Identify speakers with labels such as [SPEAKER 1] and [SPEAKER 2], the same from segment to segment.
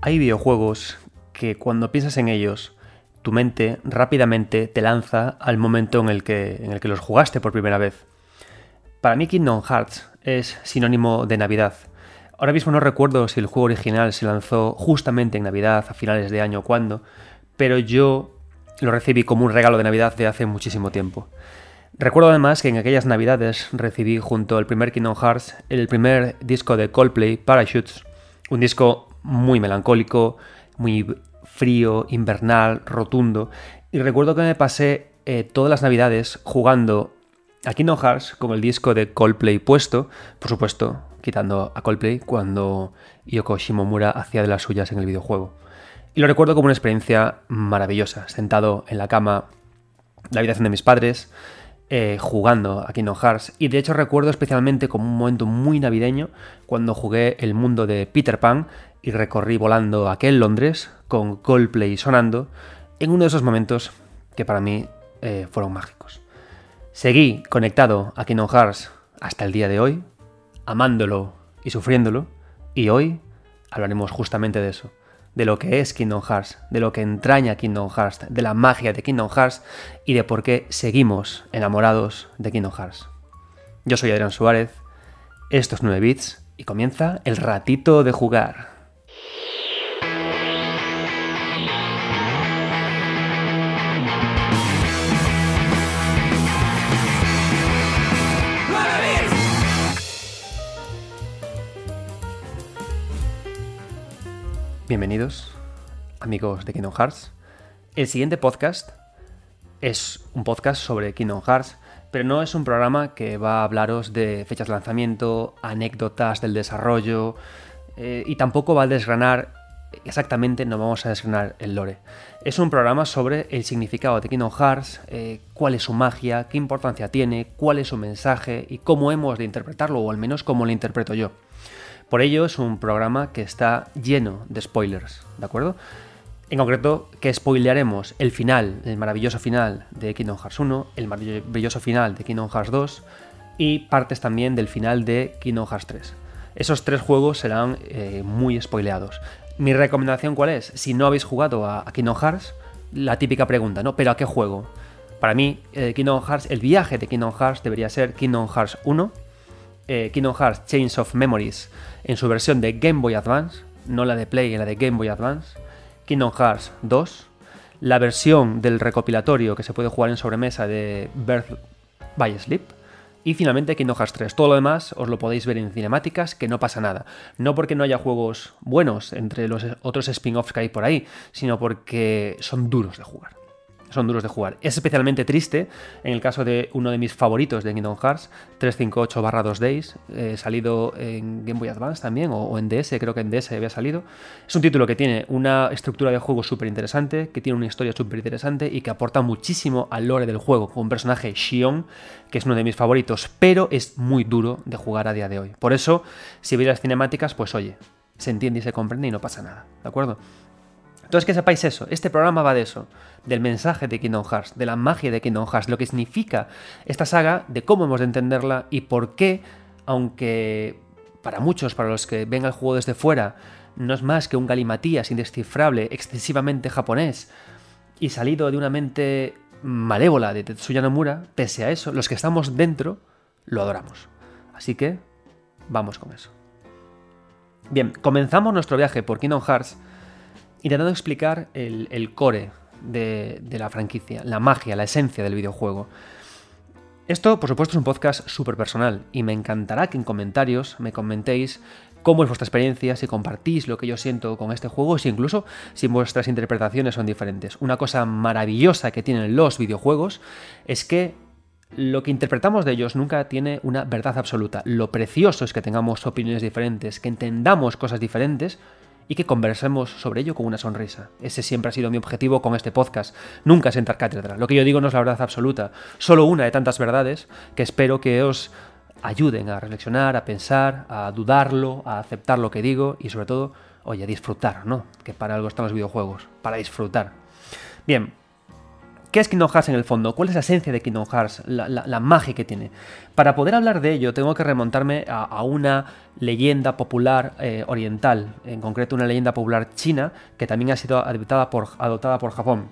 [SPEAKER 1] Hay videojuegos que cuando piensas en ellos, tu mente rápidamente te lanza al momento en el que, en el que los jugaste por primera vez. Para mí Kingdom Hearts es sinónimo de Navidad. Ahora mismo no recuerdo si el juego original se lanzó justamente en Navidad, a finales de año o cuándo, pero yo lo recibí como un regalo de Navidad de hace muchísimo tiempo. Recuerdo además que en aquellas navidades recibí junto al primer Kingdom Hearts el primer disco de Coldplay, Parachutes, un disco muy melancólico, muy frío, invernal, rotundo, y recuerdo que me pasé eh, todas las navidades jugando a Kingdom Hearts con el disco de Coldplay puesto, por supuesto, quitando a Coldplay cuando Yoko Shimomura hacía de las suyas en el videojuego. Y lo recuerdo como una experiencia maravillosa, sentado en la cama, la habitación de mis padres, eh, jugando a Kingdom Hearts. Y de hecho recuerdo especialmente como un momento muy navideño cuando jugué el mundo de Peter Pan y recorrí volando aquel Londres con Coldplay sonando en uno de esos momentos que para mí eh, fueron mágicos. Seguí conectado a Kingdom Hearts hasta el día de hoy, amándolo y sufriéndolo, y hoy hablaremos justamente de eso de lo que es Kingdom Hearts, de lo que entraña Kingdom Hearts, de la magia de Kingdom Hearts y de por qué seguimos enamorados de Kingdom Hearts. Yo soy Adrián Suárez, esto es 9 bits y comienza el ratito de jugar. Bienvenidos, amigos de Kingdom Hearts. El siguiente podcast es un podcast sobre Kingdom Hearts, pero no es un programa que va a hablaros de fechas de lanzamiento, anécdotas del desarrollo, eh, y tampoco va a desgranar exactamente, no vamos a desgranar el lore. Es un programa sobre el significado de Kingdom Hearts, eh, cuál es su magia, qué importancia tiene, cuál es su mensaje y cómo hemos de interpretarlo, o al menos cómo lo interpreto yo. Por ello es un programa que está lleno de spoilers, ¿de acuerdo? En concreto, que spoilearemos el final, el maravilloso final de Kingdom Hearts 1, el maravilloso final de Kingdom Hearts 2 y partes también del final de Kingdom Hearts 3. Esos tres juegos serán eh, muy spoileados. Mi recomendación cuál es? Si no habéis jugado a, Kingdom Hearts, la típica pregunta, ¿no? ¿Pero a qué juego? Para mí, eh, Kingdom Hearts, el viaje de Kingdom Hearts debería ser Kingdom Hearts 1, eh, Kingdom Hearts Chains of Memories en su versión de Game Boy Advance, no la de Play, la de Game Boy Advance, Kingdom Hearts 2, la versión del recopilatorio que se puede jugar en sobremesa de Birth by Sleep, y finalmente Kingdom Hearts 3. Todo lo demás os lo podéis ver en cinemáticas, que no pasa nada. No porque no haya juegos buenos entre los otros spin-offs que hay por ahí, sino porque son duros de jugar son duros de jugar. Es especialmente triste en el caso de uno de mis favoritos de Kingdom Hearts, 358-2 Days, eh, salido en Game Boy Advance también, o, en DS, creo que en DS había salido. Es un título que tiene una estructura de juego súper interesante, que tiene una historia súper interesante y que aporta muchísimo al lore del juego, con un personaje Shion, que es uno de mis favoritos, pero es muy duro de jugar a día de hoy. Por eso, si veis las cinemáticas, pues oye, se entiende y se comprende y no pasa nada, ¿de acuerdo? Entonces que sepáis eso, este programa va de eso, del mensaje de Kingdom Hearts, de la magia de Kingdom Hearts, lo que significa esta saga, de cómo hemos de entenderla y por qué, aunque para muchos, para los que ven el juego desde fuera, no es más que un galimatías indescifrable, excesivamente japonés y salido de una mente malévola de Tetsuya Nomura, pese a eso, los que estamos dentro lo adoramos. Así que vamos con eso. Bien, comenzamos nuestro viaje por Kingdom Hearts intentando explicar el, core de, la franquicia, la magia, la esencia del videojuego. Esto, por supuesto, es un podcast súper personal y me encantará que en comentarios me comentéis cómo es vuestra experiencia, si compartís lo que yo siento con este juego, si incluso si vuestras interpretaciones son diferentes. Una cosa maravillosa que tienen los videojuegos es que lo que interpretamos de ellos nunca tiene una verdad absoluta. Lo precioso es que tengamos opiniones diferentes, que entendamos cosas diferentes, y que conversemos sobre ello con una sonrisa. Ese siempre ha sido mi objetivo con este podcast, nunca sentar cátedra. Lo que yo digo no es la verdad absoluta, solo una de tantas verdades que espero que os ayuden a reflexionar, a pensar, a dudarlo, a aceptar lo que digo y sobre todo, oye, a disfrutar, ¿no? Que para algo están los videojuegos, para disfrutar. Bien, ¿qué ¿Qué es Kingdom Hearts en el fondo? ¿Cuál es la esencia de Kingdom Hearts? La, magia que tiene. Para poder hablar de ello, tengo que remontarme a, una leyenda popular eh, oriental, en concreto una leyenda popular china, que también ha sido adoptada por, adoptada por Japón.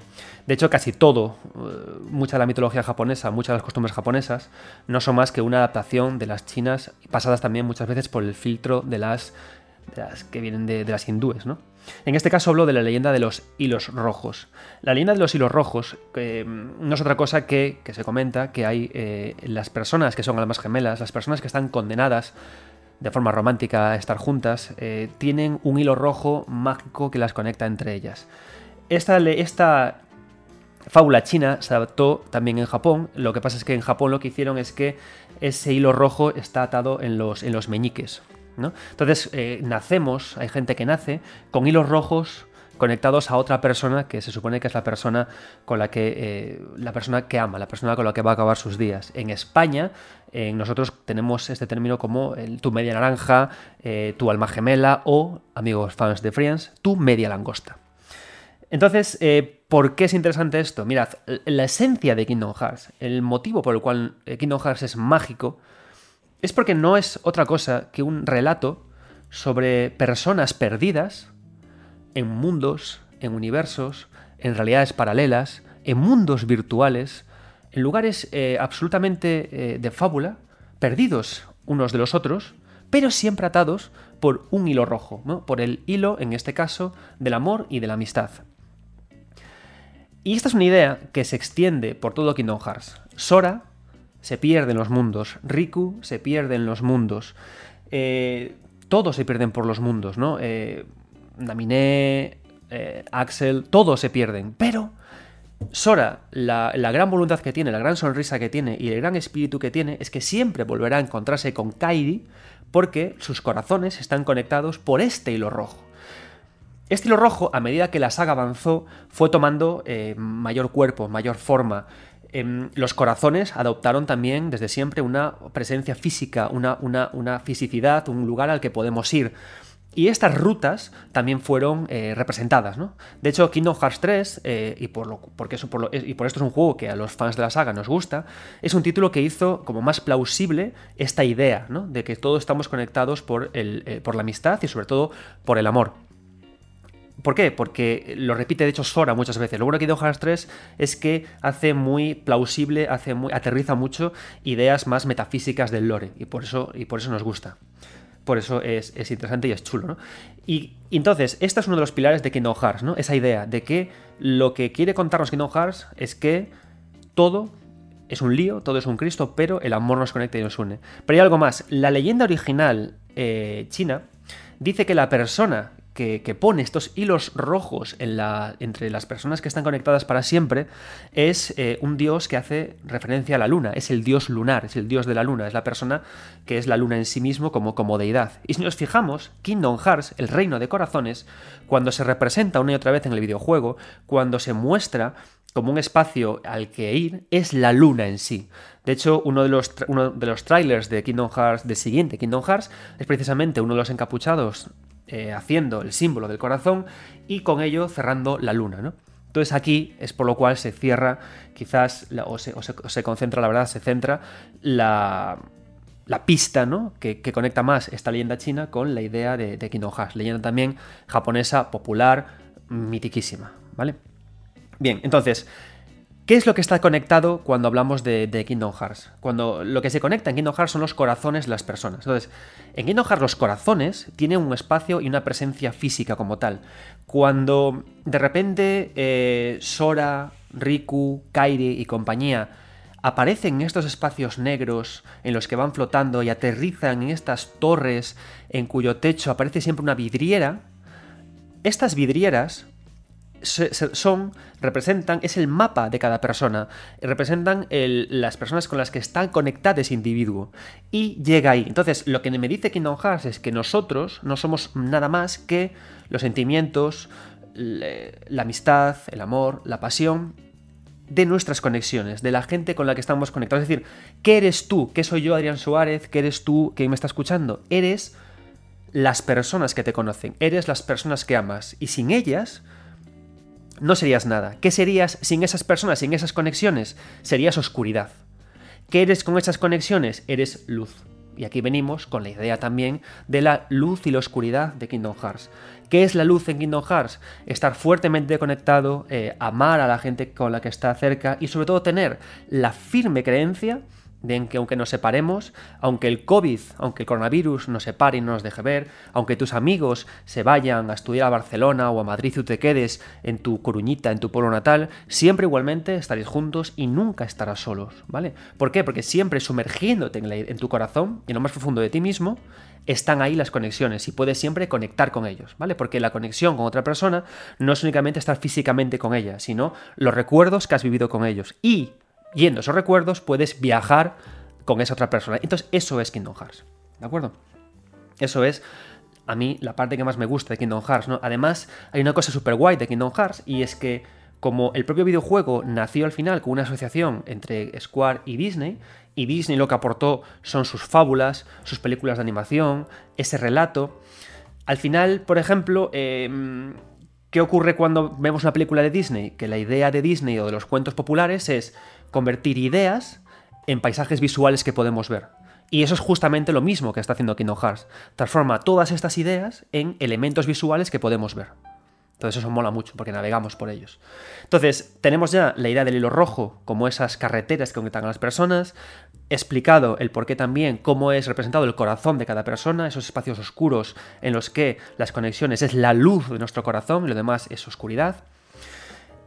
[SPEAKER 1] De hecho, casi todo, eh, mucha de la mitología japonesa, muchas de las costumbres japonesas, no son más que una adaptación de las chinas, pasadas también muchas veces por el filtro de las, que vienen de, de las hindúes, ¿no? En este caso hablo de la leyenda de los hilos rojos. La leyenda de los hilos rojos mm, no es otra cosa que, que se comenta que hay eh, las personas que son almas gemelas, las personas que están condenadas de forma romántica a estar juntas, eh, tienen un hilo rojo mágico que las conecta entre ellas. Esta, esta fábula china se adaptó también en Japón. Lo que pasa es que en Japón lo que hicieron es que ese hilo rojo está atado en los, en los meñiques. Entonces, eh, nacemos, hay gente que nace con hilos rojos conectados a otra persona que se supone que es la persona con la que eh, la persona que ama, la persona con la que va a acabar sus días. En España, nosotros tenemos este término como tu media naranja, eh, tu alma gemela o, amigos fans de Friends, tu media langosta. Entonces, ¿por qué es interesante esto? Mirad, la esencia de Kingdom Hearts, el motivo por el cual Kingdom Hearts es mágico, es porque no es otra cosa que un relato sobre personas perdidas en mundos, en universos, en realidades paralelas, en mundos virtuales, en lugares eh, absolutamente eh, de fábula, perdidos unos de los otros, pero siempre atados por un hilo rojo, por el hilo, en este caso, del amor y de la amistad. Y esta es una idea que se extiende por todo Kingdom Hearts. Sora se pierde en los mundos, Riku se pierde en los mundos, eh, todos se pierden por los mundos, ¿no? Eh, Naminé, eh, Axel, todos se pierden, pero Sora, la, gran voluntad que tiene, la gran sonrisa que tiene y el gran espíritu que tiene es que siempre volverá a encontrarse con Kairi porque sus corazones están conectados por este hilo rojo. Este hilo rojo, a medida que la saga avanzó, fue tomando mayor cuerpo, mayor forma. Em, los corazones adoptaron también desde siempre una presencia física, una, una, fisicidad, un lugar al que podemos ir. Y estas rutas también fueron eh, representadas, ¿no? De hecho, Kingdom Hearts 3, eh, y, por lo, porque eso, y por esto es un juego que a los fans de la saga nos gusta, es un título que hizo como más plausible esta idea. De que todos estamos conectados por, el, eh, por la amistad y sobre todo por el amor. ¿Por qué? Porque lo repite de hecho Sora muchas veces. Lo bueno que Kingdom Hearts 3 es que hace muy plausible, hace muy, aterriza mucho ideas más metafísicas del lore y por eso, y por eso nos gusta. Por eso es, interesante y es chulo, ¿no? Y, entonces, este es uno de los pilares de Kingdom Hearts, ¿no? Esa idea de que lo que quiere contarnos Kingdom Hearts es que todo es un lío, todo es un Cristo, pero el amor nos conecta y nos une. Pero hay algo más. La leyenda original eh, china dice que la persona que, pone estos hilos rojos entre las personas que están conectadas para siempre es eh, un dios que hace referencia a la luna, es el dios lunar, es el dios de la luna, es la persona que es la luna en sí mismo como, deidad. Y si nos fijamos, Kingdom Hearts, el reino de corazones, cuando se representa una y otra vez en el videojuego, cuando se muestra como un espacio al que ir, es la luna en sí. De hecho, uno de los, uno de los trailers de Kingdom Hearts, de siguiente Kingdom Hearts, es precisamente uno de los encapuchados eh, haciendo el símbolo del corazón y con ello cerrando la luna, ¿no? Entonces aquí es por lo cual se cierra, quizás, o, se, concentra, la verdad, se centra la, pista ¿no? Que, conecta más esta leyenda china con la idea de, de Kingdom Hearts, leyenda también japonesa, popular, mitiquísima, ¿vale? Bien, entonces, ¿Qué es lo que está conectado cuando hablamos de, Kingdom Hearts? Cuando lo que se conecta en Kingdom Hearts son los corazones de las personas. Entonces, en Kingdom Hearts los corazones tienen un espacio y una presencia física como tal. Cuando de repente eh, Sora, Riku, Kairi y compañía aparecen en estos espacios negros en los que van flotando y aterrizan en estas torres en cuyo techo aparece siempre una vidriera, estas vidrieras son, representan, es el mapa de cada persona, representan las personas con las que están conectadas ese individuo y llega ahí. Entonces, lo que me dice Kingdom Hearts es que nosotros no somos nada más que los sentimientos, la amistad, el amor, la pasión de nuestras conexiones, de la gente con la que estamos conectados. Es decir, ¿qué eres tú? ¿Qué soy yo, Adrián Suárez? ¿Qué eres tú que me está escuchando? Eres las personas que te conocen, eres las personas que amas y sin ellas no serías nada. ¿Qué serías sin esas personas, sin esas conexiones? Serías oscuridad. ¿Qué eres con esas conexiones? Eres luz. Y aquí venimos con la idea también de la luz y la oscuridad de Kingdom Hearts. ¿Qué es la luz en Kingdom Hearts? Estar fuertemente conectado, eh, amar a la gente con la que está cerca y sobre todo tener la firme creencia de que aunque nos separemos, aunque el COVID, aunque el coronavirus nos separe y no nos deje ver, aunque tus amigos se vayan a estudiar a Barcelona o a Madrid y te quedes en tu coruñita, en tu pueblo natal, siempre igualmente estaréis juntos y nunca estarás solos, ¿vale? ¿Por qué? Porque siempre sumergiéndote en, en tu corazón y en lo más profundo de ti mismo, están ahí las conexiones y puedes siempre conectar con ellos, ¿vale? Porque la conexión con otra persona no es únicamente estar físicamente con ella, sino los recuerdos que has vivido con ellos. Y yendo esos recuerdos puedes viajar con esa otra persona. Entonces, eso es Kingdom Hearts. ¿De acuerdo? Eso es a mí la parte que más me gusta de Kingdom Hearts, ¿no? Además, hay una cosa súper guay de Kingdom Hearts y es que como el propio videojuego nació al final con una asociación entre Square y Disney, y Disney lo que aportó son sus fábulas, sus películas de animación, ese relato, al final, por ejemplo, em, ¿qué ocurre cuando vemos una película de Disney? Que la idea de Disney o de los cuentos populares es convertir ideas en paisajes visuales que podemos ver. Y eso es justamente lo mismo que está haciendo Kingdom Hearts. Transforma todas estas ideas en elementos visuales que podemos ver. Entonces eso mola mucho porque navegamos por ellos. Entonces tenemos ya la idea del hilo rojo como esas carreteras que conectan a las personas, explicado el por qué también, cómo es representado el corazón de cada persona, esos espacios oscuros en los que las conexiones es la luz de nuestro corazón y lo demás es oscuridad.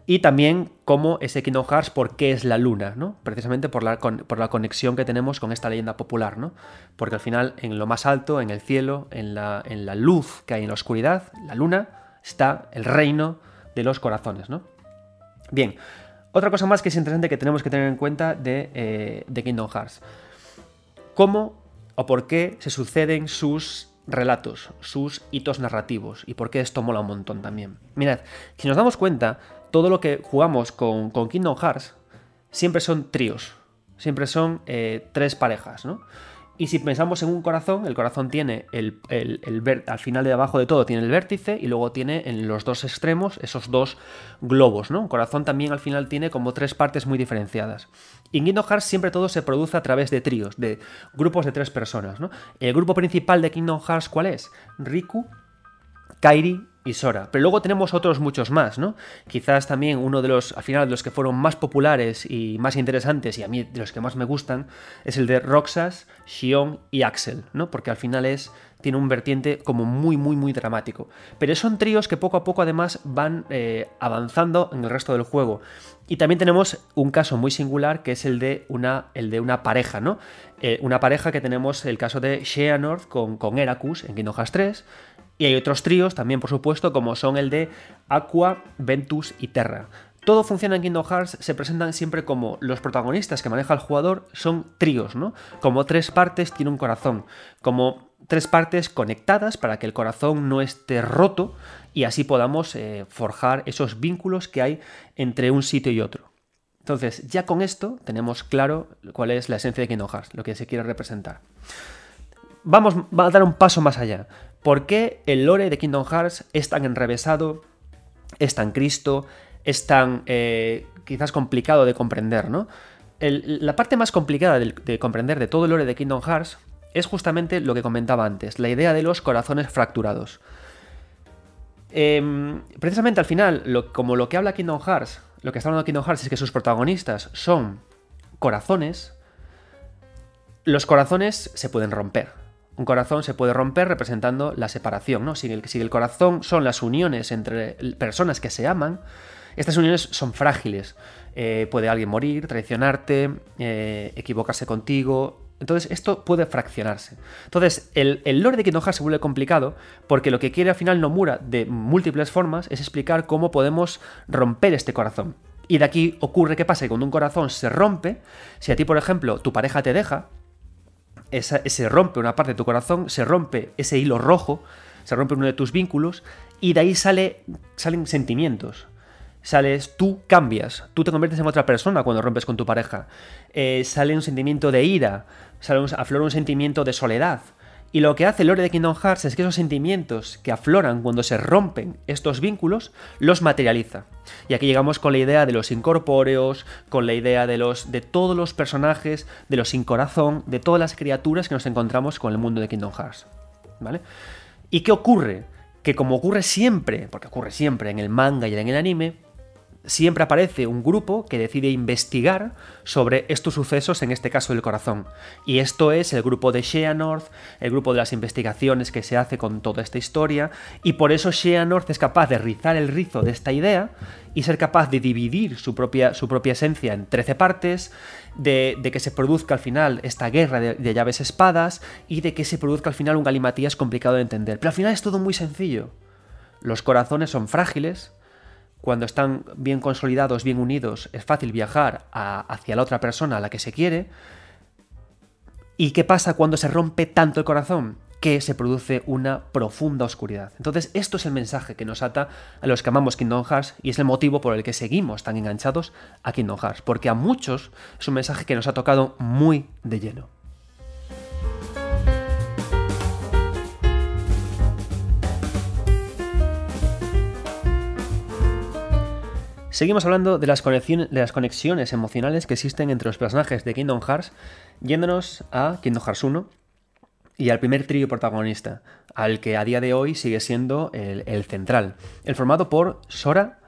[SPEAKER 1] Y también cómo ese Kingdom Hearts, por qué es la luna, ¿no? Precisamente por la, por la conexión que tenemos con esta leyenda popular, ¿no? Porque al final, en lo más alto, en el cielo, en la, en la luz que hay en la oscuridad, la luna, está el reino de los corazones, ¿no? Bien, otra cosa más que es interesante que tenemos que tener en cuenta de, eh, de Kingdom Hearts. ¿Cómo o por qué se suceden sus relatos, sus hitos narrativos y por qué esto mola un montón también. Mirad, si nos damos cuenta, todo lo que jugamos con, Kingdom Hearts siempre son tríos, siempre son eh, tres parejas, ¿no? Y si pensamos en un corazón, el corazón tiene el, al final de abajo de todo tiene el vértice y luego tiene en los dos extremos esos dos globos, ¿no? Un corazón también al final tiene como tres partes muy diferenciadas. Y en Kingdom Hearts siempre todo se produce a través de tríos, de grupos de tres personas, ¿no? El grupo principal de Kingdom Hearts, ¿cuál es? Riku, Kairi y Sora. Pero luego tenemos otros muchos más, ¿no? Quizás también uno de los, al final, de los que fueron más populares y más interesantes, y a mí de los que más me gustan, es el de Roxas, Shion y Axel, ¿no? Porque al final es, tiene un vertiente como muy, muy, muy dramático. Pero son tríos que poco a poco además van eh, avanzando en el resto del juego. Y también tenemos un caso muy singular que es el de una, el de una pareja, ¿no? Eh, una pareja que tenemos el caso de Xehanort con, con Heracus en Kingdom Hearts 3, y hay otros tríos también, por supuesto, como son el de Aqua, Ventus y Terra. Todo funciona en Kingdom Hearts, se presentan siempre como los protagonistas que maneja el jugador son tríos, ¿no? Como tres partes tiene un corazón, como tres partes conectadas para que el corazón no esté roto y así podamos eh, forjar esos vínculos que hay entre un sitio y otro. Entonces, ya con esto tenemos claro cuál es la esencia de Kingdom Hearts, lo que se quiere representar. Vamos a dar un paso más allá. ¿Por qué el lore de Kingdom Hearts es tan enrevesado, es tan cristo, es tan eh, quizás complicado de comprender, ¿no? la parte más complicada de, comprender de todo el lore de Kingdom Hearts es justamente lo que comentaba antes, la idea de los corazones fracturados. Em, precisamente al final, como lo que habla Kingdom Hearts, lo que está hablando Kingdom Hearts es que sus protagonistas son corazones, los corazones se pueden romper. Un corazón se puede romper representando la separación, ¿no? Si el, el corazón son las uniones entre personas que se aman, estas uniones son frágiles. Eh, puede alguien morir, traicionarte, eh, equivocarse contigo. Entonces, esto puede fraccionarse. Entonces, el, el lore de Kingdom se vuelve complicado porque lo que quiere al final Nomura de múltiples formas es explicar cómo podemos romper este corazón. Y de aquí ocurre qué pasa, que cuando un corazón se rompe, si a ti, por ejemplo, tu pareja te deja, se rompe una parte de tu corazón, se rompe ese hilo rojo, se rompe uno de tus vínculos y de ahí sale, salen sentimientos. Sales, tú cambias, tú te conviertes en otra persona cuando rompes con tu pareja. Eh, sale un sentimiento de ira, sale un, aflora un sentimiento de soledad. Y lo que hace Lore de Kingdom Hearts es que esos sentimientos que afloran cuando se rompen estos vínculos, los materializa. Y aquí llegamos con la idea de los incorpóreos, con la idea de los de todos los personajes, de los sin corazón, de todas las criaturas que nos encontramos con el mundo de Kingdom Hearts. ¿Vale? ¿Y qué ocurre? Que como ocurre siempre, porque ocurre siempre en el manga y en el anime, siempre aparece un grupo que decide investigar sobre estos sucesos, en este caso del corazón. Y esto es el grupo de North, el grupo de las investigaciones que se hace con toda esta historia, y por eso North es capaz de rizar el rizo de esta idea y ser capaz de dividir su propia, su propia esencia en 13 partes, de, que se produzca al final esta guerra de, de llaves espadas y de que se produzca al final un galimatías complicado de entender. Pero al final es todo muy sencillo. Los corazones son frágiles, cuando están bien consolidados, bien unidos, es fácil viajar hacia la otra persona a la que se quiere. ¿Y qué pasa cuando se rompe tanto el corazón? Que se produce una profunda oscuridad. Entonces, esto es el mensaje que nos ata a los que amamos Kingdom Hearts y es el motivo por el que seguimos tan enganchados a Kingdom Hearts, porque a muchos es un mensaje que nos ha tocado muy de lleno. Seguimos hablando de las, conexiones, emocionales que existen entre los personajes de Kingdom Hearts, yéndonos a Kingdom Hearts 1 y al primer trío protagonista, al que a día de hoy sigue siendo el, central, el formado por Sora,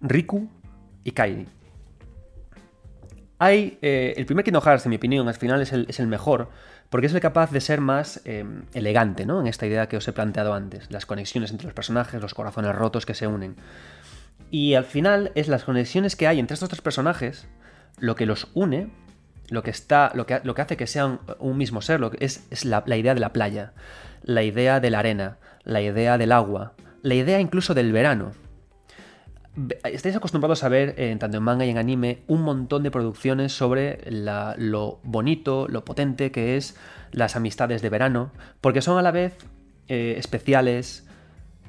[SPEAKER 1] Riku y Kairi. Hay, eh, el primer Kingdom Hearts, en mi opinión, al final es el, mejor, porque es el capaz de ser más eh, elegante, ¿no? En esta idea que os he planteado antes, las conexiones entre los personajes, los corazones rotos que se unen. Y al final es las conexiones que hay entre estos tres personajes lo que los une, lo que, está, lo que, lo que hace que sean un mismo ser, lo que es, es la, idea de la playa, la idea de la arena, la idea del agua, la idea incluso del verano. Estáis acostumbrados a ver, en tanto en manga y en anime, un montón de producciones sobre lo bonito, lo potente que es las amistades de verano, porque son a la vez eh, especiales,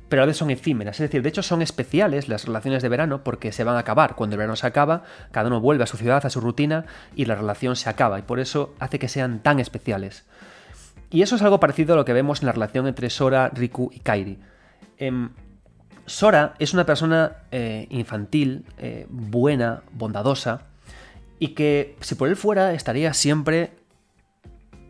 [SPEAKER 1] pero a veces son efímeras. Es decir, de hecho son especiales las relaciones de verano porque se van a acabar. Cuando el verano se acaba, cada uno vuelve a su ciudad, a su rutina y la relación se acaba. Y por eso hace que sean tan especiales. Y eso es algo parecido a lo que vemos en la relación entre Sora, Riku y Kairi. Em, Sora es una persona eh, infantil, eh, buena, bondadosa, y que si por él fuera estaría siempre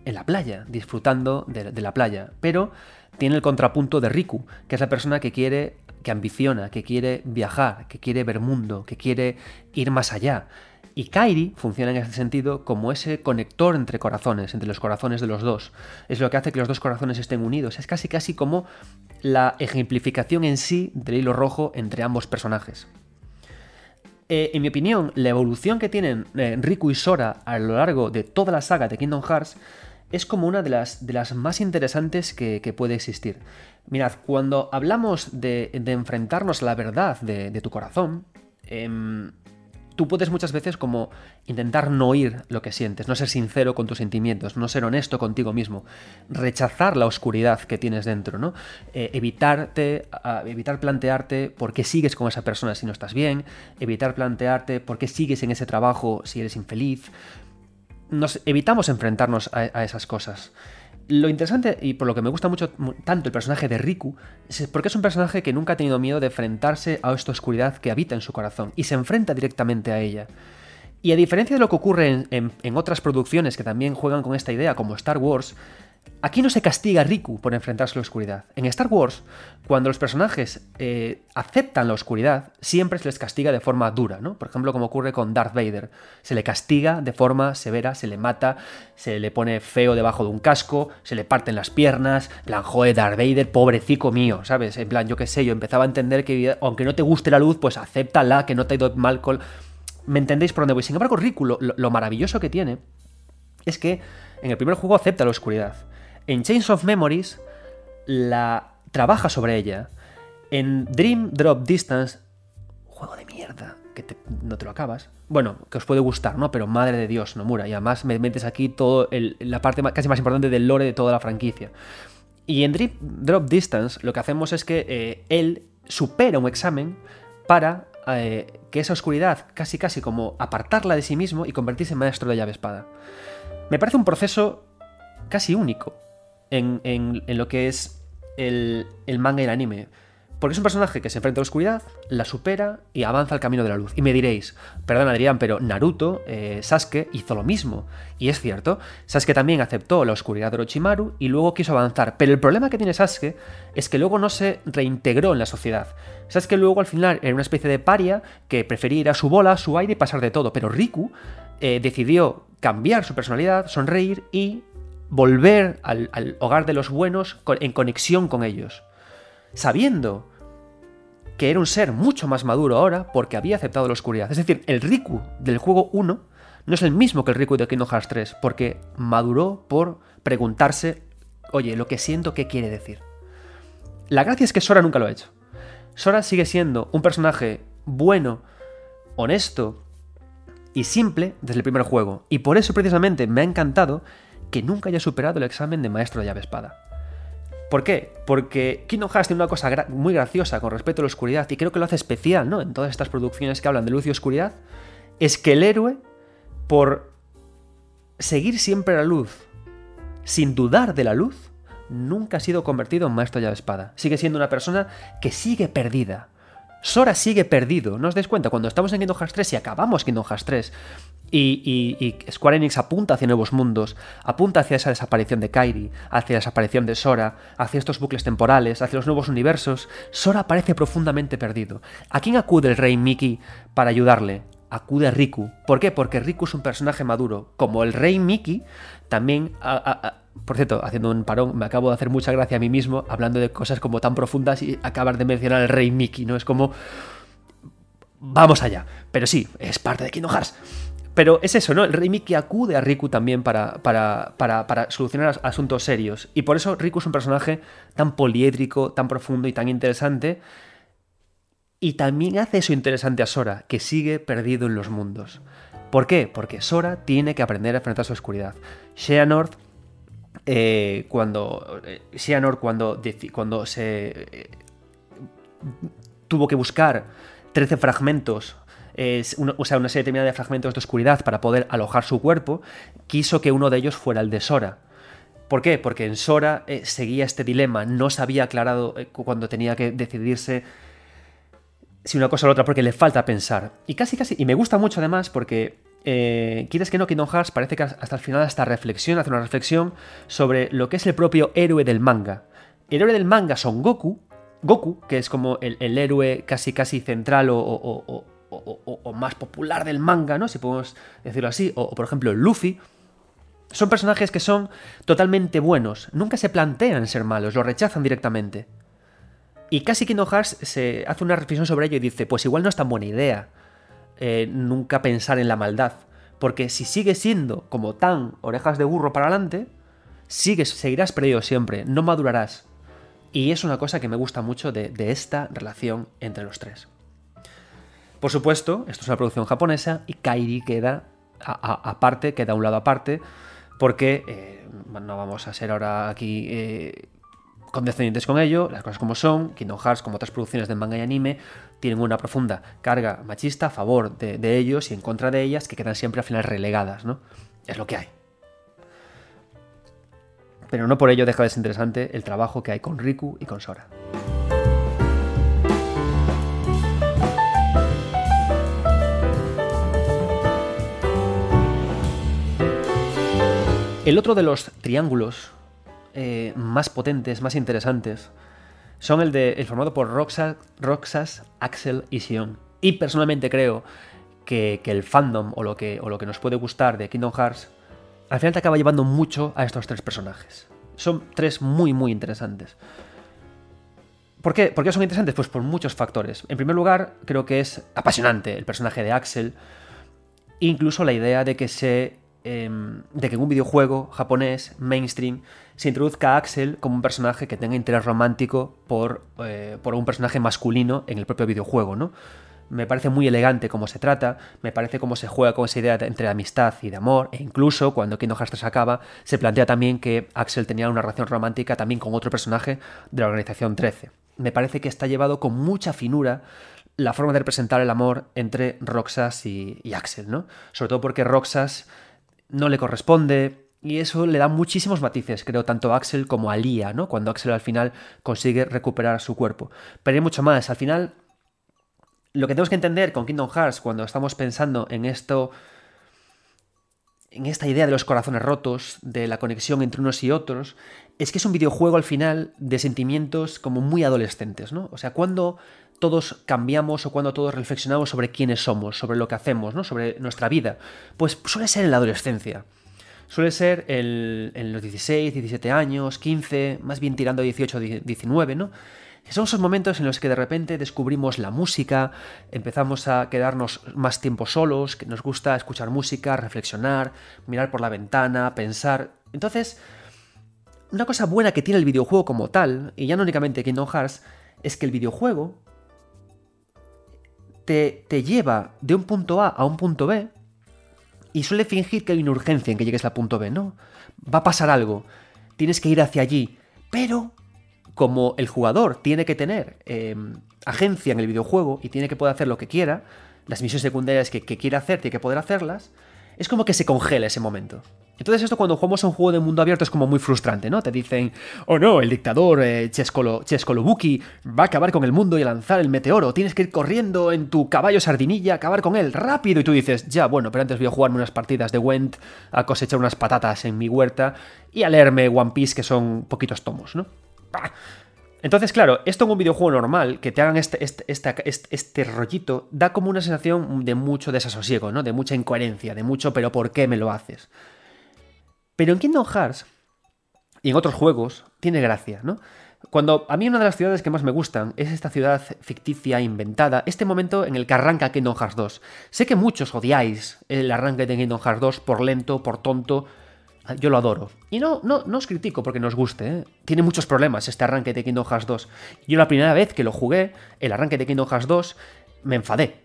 [SPEAKER 1] en la playa, disfrutando de la playa. Pero tiene el contrapunto de Riku, que es la persona que quiere, que ambiciona, que quiere viajar, que quiere ver mundo, que quiere ir más allá. Y Kairi funciona en ese sentido como ese conector entre corazones, entre los corazones de los dos. Es lo que hace que los dos corazones estén unidos. Es casi casi como la ejemplificación en sí del hilo rojo entre ambos personajes. Eh, en mi opinión, la evolución que tienen eh, Riku y Sora a lo largo de toda la saga de Kingdom Hearts es como una de las, de las más interesantes que, puede existir. Mirad, cuando hablamos de, enfrentarnos a la verdad de, tu corazón, em, tú puedes muchas veces como intentar no oír lo que sientes, no ser sincero con tus sentimientos, no ser honesto contigo mismo, rechazar la oscuridad que tienes dentro, ¿no? Eh, evitarte, evitar plantearte por qué sigues con esa persona si no estás bien, evitar plantearte por qué sigues en ese trabajo si eres infeliz, nos evitamos enfrentarnos a, esas cosas. Lo interesante y por lo que me gusta mucho tanto el personaje de Riku es porque es un personaje que nunca ha tenido miedo de enfrentarse a esta oscuridad que habita en su corazón y se enfrenta directamente a ella. Y a diferencia de lo que ocurre en otras producciones que también juegan con esta idea, como Star Wars, Aquí no se castiga a Riku por enfrentarse a la oscuridad. En Star Wars, cuando los personajes eh, aceptan la oscuridad, siempre se les castiga de forma dura, ¿no? Por ejemplo, como ocurre con Darth Vader. Se le castiga de forma severa, se le mata, se le pone feo debajo de un casco, se le parten las piernas, plan, joder, Darth Vader, pobrecico mío, ¿sabes? En plan, yo qué sé, yo empezaba a entender que aunque no te guste la luz, pues acéptala, que no te ha ido mal con... ¿Me entendéis por dónde voy? Sin embargo, Riku, lo maravilloso que tiene es que en el primer juego acepta la oscuridad. En Chains of Memories la trabaja sobre ella. En Dream Drop Distance, juego de mierda, que no te lo acabas. Bueno, que os puede gustar, ¿no? Pero madre de Dios, Nomura. Y además me metes aquí todo la parte casi más importante del lore de toda la franquicia. Y en Dream Drop Distance lo que hacemos es que eh, él supera un examen para eh, que esa oscuridad, casi casi como apartarla de sí mismo y convertirse en maestro de llave espada. Me parece un proceso casi único en, lo que es el, manga y el anime. Porque es un personaje que se enfrenta a la oscuridad, la supera y avanza al camino de la luz. Y me diréis, perdón Adrián, pero Naruto, eh, Sasuke, hizo lo mismo. Y es cierto, Sasuke también aceptó la oscuridad de Orochimaru y luego quiso avanzar. Pero el problema que tiene Sasuke es que luego no se reintegró en la sociedad. Sasuke luego al final era una especie de paria que prefería ir a su bola, a su aire y pasar de todo. Pero Riku eh, decidió cambiar su personalidad, sonreír y volver al, al hogar de los buenos en conexión con ellos sabiendo que era un ser mucho más maduro ahora porque había aceptado la oscuridad. Es decir, el Riku del juego 1 no es el mismo que el Riku de Kingdom Hearts 3 porque maduró por preguntarse, oye, lo que siento, ¿qué quiere decir? La gracia es que Sora nunca lo ha hecho. Sora sigue siendo un personaje bueno, honesto y simple desde el primer juego. Y por eso precisamente me ha encantado que nunca haya superado el examen de maestro de llave espada. ¿Por qué? Porque Kingdom Hearts tiene una cosa muy graciosa con respecto a la oscuridad, y creo que lo hace especial, ¿no? En todas estas producciones que hablan de luz y oscuridad, es que el héroe, por seguir siempre la luz, sin dudar de la luz, nunca ha sido convertido en maestro llave espada. Sigue siendo una persona que sigue perdida. Sora sigue perdido. ¿No os dais cuenta? Cuando estamos en Kingdom Hearts 3 y acabamos Kingdom Hearts 3 y, Square Enix apunta hacia nuevos mundos, apunta hacia esa desaparición de Kairi, hacia la desaparición de Sora, hacia estos bucles temporales, hacia los nuevos universos. Sora parece profundamente perdido. ¿A quién acude el rey Mickey para ayudarle? Acude a Riku. ¿Por qué? Porque Riku es un personaje maduro. Como el rey Mickey, también... por cierto, haciendo un parón, me acabo de hacer mucha gracia a mí mismo hablando de cosas como tan profundas y acabar de mencionar al rey Mickey, ¿no? Es como... Vamos allá. Pero sí, es parte de Kingdom Hearts. Pero es eso, ¿no? El rey Mickey acude a Riku también para, para, para, solucionar asuntos serios. Y por eso Riku es un personaje tan poliédrico, tan profundo y tan interesante. Y también hace eso interesante a Sora, que sigue perdido en los mundos. ¿Por qué? Porque Sora tiene que aprender a enfrentar su oscuridad. Xehanort, eh, cuando, eh, cuando, cuando se eh, tuvo que buscar 13 fragmentos o sea, una serie determinada de fragmentos de oscuridad para poder alojar su cuerpo, quiso que uno de ellos fuera el de Sora. ¿Por qué? Porque en Sora eh, seguía este dilema, no se había aclarado cuando tenía que decidirse si una cosa o la otra, porque le falta pensar. Y casi, casi, y me gusta mucho además porque eh, quieres que no, Kingdom Hearts parece que hasta el final esta reflexión, hace una reflexión sobre lo que es el propio héroe del manga. El héroe del manga son Goku, Goku, que es como el, héroe casi casi central o, o, más popular del manga, ¿no? Si podemos decirlo así, o, por ejemplo Luffy, son personajes que son totalmente buenos, nunca se plantean ser malos, lo rechazan directamente. Y casi Kingdom se hace una reflexión sobre ello y dice, pues igual no es tan buena idea eh, nunca pensar en la maldad, porque si sigues siendo como tan orejas de burro para adelante, sigues, seguirás perdido siempre, no madurarás. Y es una cosa que me gusta mucho de esta relación entre los tres. Por supuesto, esto es una producción japonesa y Kairi queda aparte, queda a un lado aparte, porque eh, no vamos a ser ahora aquí eh, condescendientes con ello, las cosas como son, Kingdom Hearts, como otras producciones de manga y anime, tienen una profunda carga machista a favor de, ellos y en contra de ellas, que quedan siempre al final relegadas, ¿no? Es lo que hay. Pero no por ello deja de ser interesante el trabajo que hay con Riku y con Sora. El otro de los triángulos eh, más potentes, más interesantes, son el, de, el formado por Roxas, Axel y Sion. Y personalmente creo que, el fandom o lo que, o lo que nos puede gustar de Kingdom Hearts al final te acaba llevando mucho a estos tres personajes. Son tres muy, muy interesantes. ¿Por qué? ¿Por qué son interesantes? Pues por muchos factores. En primer lugar, creo que es apasionante el personaje de Axel. Incluso la idea de que se Em, de que en un videojuego japonés mainstream se introduzca a Axel como un personaje que tenga interés romántico por, eh, por un personaje masculino en el propio videojuego, ¿no? Me parece muy elegante cómo se trata, me parece cómo se juega con esa idea entre amistad y de amor, e incluso cuando Kingdom Hearts 3 acaba, se plantea también que Axel tenía una relación romántica también con otro personaje de la organización 13. Me parece que está llevado con mucha finura la forma de representar el amor entre Roxas y, y Axel, ¿no? Sobre todo porque Roxas no le corresponde, Y eso le da muchísimos matices, creo, tanto a Axel como a Lia, ¿no? Cuando Axel al final consigue recuperar su cuerpo. Pero hay mucho más. Al final, lo que tenemos que entender con Kingdom Hearts cuando estamos pensando en esto en esta idea de los corazones rotos, de la conexión entre unos y otros, es que es un videojuego al final de sentimientos como muy adolescentes, ¿no? O sea, cuando todos cambiamos o cuando todos reflexionamos sobre quiénes somos, sobre lo que hacemos, ¿no? Sobre nuestra vida, pues suele ser en la adolescencia. Suele ser en los 16, 17 años, 15, más bien tirando a 18, 19, ¿no? Son esos momentos en los que de repente descubrimos la música, empezamos a quedarnos más tiempo solos, que nos gusta escuchar música, reflexionar, mirar por la ventana, pensar. Entonces, una cosa buena que tiene el videojuego como tal, y ya no únicamente Kingdom Hearts, es que el videojuego te, lleva de un punto A a un punto B y suele fingir que hay una urgencia en que llegues al punto B, ¿no? Va a pasar algo, tienes que ir hacia allí, pero como el jugador tiene que tener em, agencia en el videojuego y tiene que poder hacer lo que quiera, las misiones secundarias que, que quiera hacer, tiene que poder hacerlas, es como que se congela ese momento. Entonces esto cuando jugamos a un juego de mundo abierto es como muy frustrante, ¿no? Te dicen, oh no, el dictador eh, Cheskolobuki va a acabar con el mundo y a lanzar el meteoro, tienes que ir corriendo en tu caballo sardinilla, acabar con él, rápido, y tú dices, ya, bueno, pero antes voy a jugarme unas partidas de Went, a cosechar unas patatas en mi huerta y a leerme One Piece, que son poquitos tomos, ¿no? Entonces, claro, esto en un videojuego normal, que te hagan este, este, este, este, rollito, da como una sensación de mucho desasosiego, ¿no? De mucha incoherencia, de mucho, pero ¿por qué me lo haces? Pero en Kingdom Hearts y en otros juegos tiene gracia, ¿no? Cuando a mí una de las ciudades que más me gustan es esta ciudad ficticia, inventada, este momento en el que arranca Kingdom Hearts 2. Sé que muchos odiáis el arranque de Kingdom Hearts 2 por lento, por tonto, yo lo adoro. Y no, no, no os critico porque nos guste. ¿eh? Tiene muchos problemas este arranque de Kingdom Hearts 2. Yo la primera vez que lo jugué, el arranque de Kingdom Hearts 2, me enfadé.